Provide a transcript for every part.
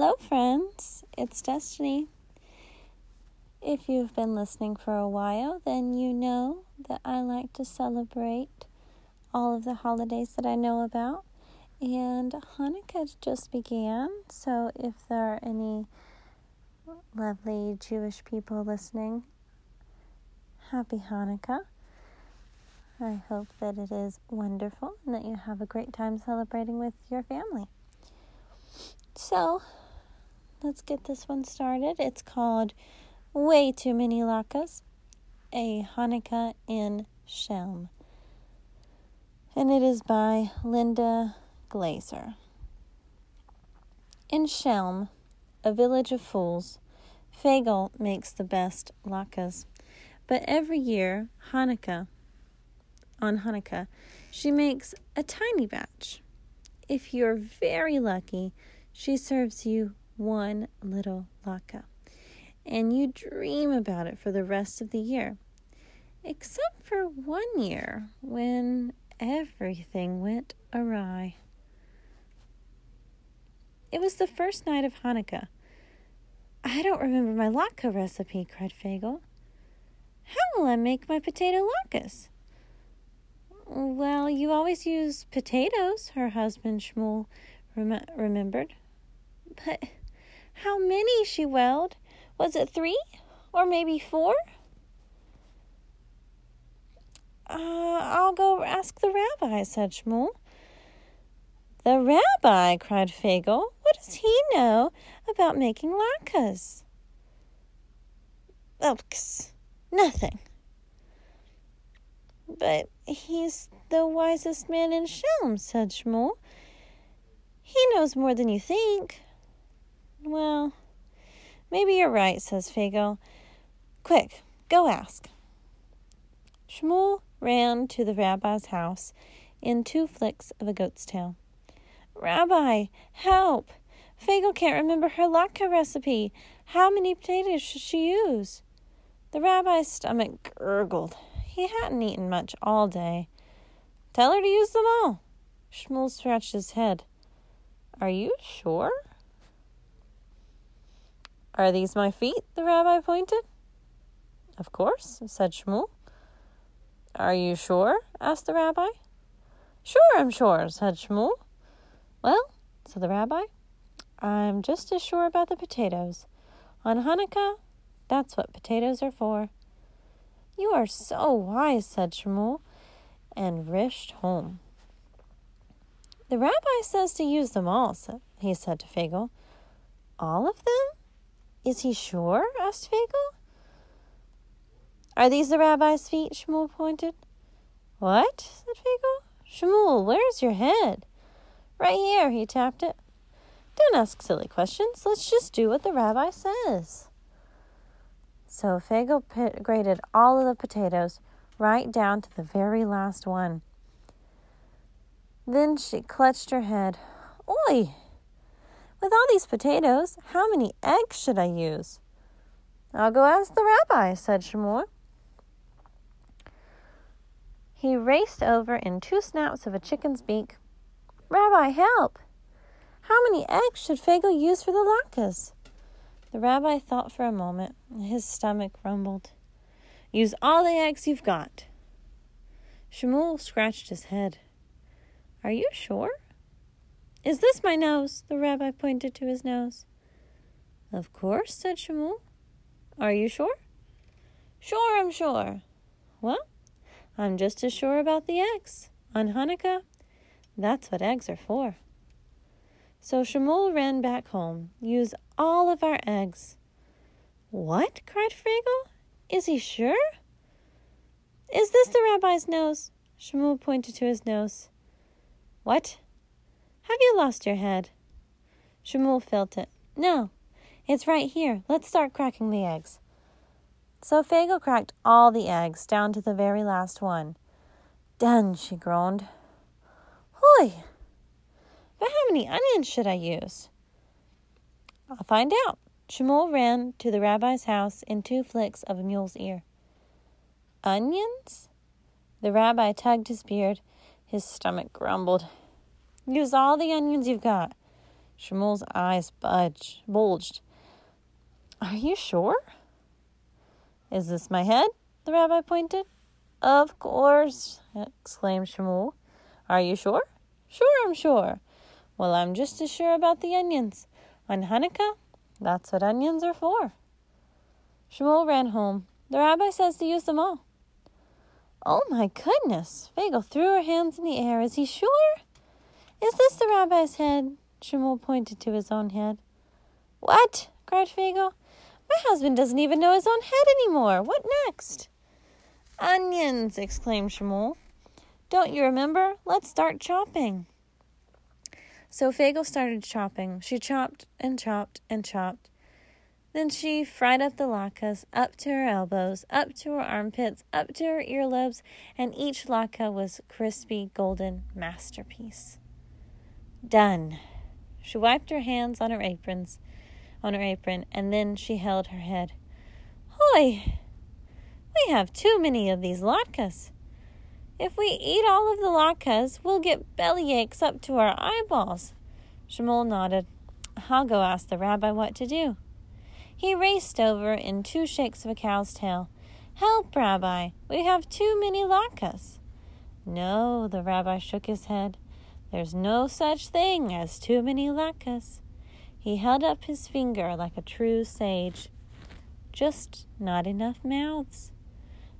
Hello, friends. It's Destiny. If you've been listening for a while, then you know that I like to celebrate all of the holidays that I know about. And Hanukkah just began, so if there are any lovely Jewish people listening, happy Hanukkah. I hope that it is wonderful and that you have a great time celebrating with your family. So, let's get this one started. It's called Way Too Many Latkes, a Hanukkah in Chelm. And it is by Linda Glaser. In Chelm, a village of fools, Fagel makes the best latkes. But every year, Hanukkah, on Hanukkah, she makes a tiny batch. If you're very lucky, she serves you one little latke, and you dream about it for the rest of the year. Except for one year when everything went awry. It was the first night of Hanukkah. I don't remember my latke recipe, cried Fagel. How will I make my potato latkes? Well, you always use potatoes, her husband Shmuel rem- remembered. But how many? she wailed. Was it three? Or maybe four? Uh, I'll go ask the rabbi, said Shmuel. The rabbi, cried Fagel. What does he know about making latkes? Oh, nothing. But he's the wisest man in Chelm, said Shmuel. He knows more than you think. Well, maybe you're right, says Fagel. Quick, go ask. Shmuel ran to the rabbi's house in two flicks of a goat's tail. Rabbi, help! Fagel can't remember her latke recipe. How many potatoes should she use? The rabbi's stomach gurgled. He hadn't eaten much all day. Tell her to use them all. Shmuel scratched his head. Are you sure? Are these my feet? the rabbi pointed. Of course, said Shmuel. Are you sure? asked the rabbi. Sure, I'm sure, said Shmuel. Well, said the rabbi, I'm just as sure about the potatoes. On Hanukkah, that's what potatoes are for. You are so wise, said Shmuel, and rished home. The rabbi says to use them all, he said to Fagel. All of them? Is he sure? asked Fagel. Are these the rabbi's feet? Shmuel pointed. What? said Fagel. Shmuel, where's your head? Right here, he tapped it. Don't ask silly questions. Let's just do what the rabbi says. So Fagel grated all of the potatoes right down to the very last one. Then she clutched her head. Oi! With all these potatoes, how many eggs should I use? I'll go ask the rabbi, said Shmuel. He raced over in two snaps of a chicken's beak. Rabbi, help! How many eggs should Fagel use for the latkes? The rabbi thought for a moment. His stomach rumbled. Use all the eggs you've got. Shmuel scratched his head. Are you sure? Is this my nose? The rabbi pointed to his nose. Of course, said Shmuel. Are you sure? Sure, I'm sure. Well, I'm just as sure about the eggs. On Hanukkah, that's what eggs are for. So Shmuel ran back home. Use all of our eggs. What? cried Fagel. Is he sure? Is this the rabbi's nose? Shmuel pointed to his nose. What? Have you lost your head? Shmuel felt it. No, it's right here. Let's start cracking the eggs. So Fagel cracked all the eggs down to the very last one. Done, she groaned. Hoy! But how many onions should I use? I'll find out. Shmuel ran to the rabbi's house in two flicks of a mule's ear. Onions? The rabbi tugged his beard. His stomach grumbled. Use all the onions you've got. Shmuel's eyes budged, bulged. Are you sure? Is this my head? The rabbi pointed. Of course, exclaimed Shmuel. Are you sure? Sure, I'm sure. Well, I'm just as sure about the onions. On Hanukkah, that's what onions are for. Shmuel ran home. The rabbi says to use them all. Oh my goodness! Fagel threw her hands in the air. Is he sure? Is this the rabbi's head? Shmuel pointed to his own head. What? cried Fagel. My husband doesn't even know his own head anymore. What next? Onions! exclaimed Shmuel. Don't you remember? Let's start chopping. So Fagel started chopping. She chopped and chopped and chopped. Then she fried up the latkes up to her elbows, up to her armpits, up to her earlobes, and each latke was crispy golden masterpiece. Done. She wiped her hands on her aprons, on her apron, and then she held her head. Hoy! We have too many of these latkes. If we eat all of the latkes, we'll get belly aches up to our eyeballs. Shmuel nodded. I'll go ask the rabbi what to do. He raced over in two shakes of a cow's tail. Help, Rabbi! We have too many latkes. No, the rabbi shook his head. There's no such thing as too many latkes. He held up his finger like a true sage. Just not enough mouths.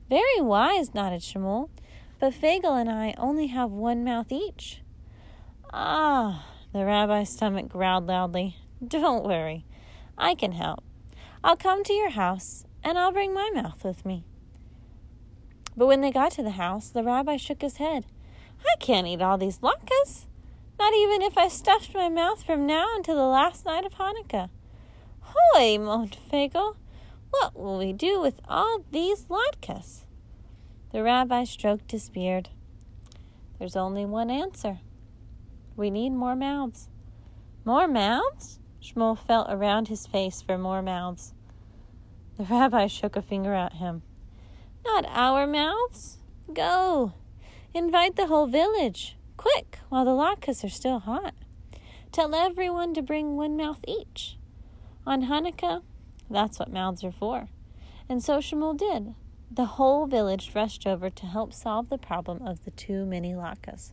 Very wise, nodded Shmuel. But Fagel and I only have one mouth each. Ah, the rabbi's stomach growled loudly. Don't worry. I can help. I'll come to your house, and I'll bring my mouth with me. But when they got to the house, the rabbi shook his head. I can't eat all these latkes, not even if I stuffed my mouth from now until the last night of Hanukkah. Hoy, moaned Fagel, what will we do with all these latkes? The rabbi stroked his beard. There's only one answer. We need more mouths. More mouths? Shmuel felt around his face for more mouths. The rabbi shook a finger at him. Not our mouths. Go. Invite the whole village. Quick, while the latkes are still hot. Tell everyone to bring one mouth each. On Hanukkah, that's what mouths are for. And so Shmuel did. The whole village rushed over to help solve the problem of the too many latkes.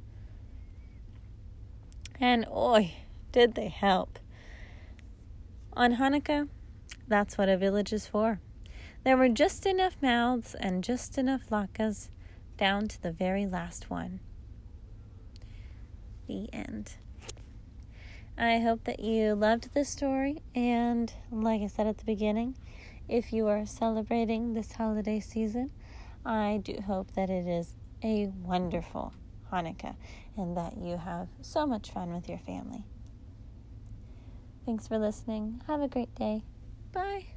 And oi, did they help! On Hanukkah, that's what a village is for. There were just enough mouths and just enough latkes down to the very last one. The end. I hope that you loved this story, and like I said at the beginning, if you are celebrating this holiday season, I do hope that it is a wonderful Hanukkah and that you have so much fun with your family. Thanks for listening. Have a great day. Bye.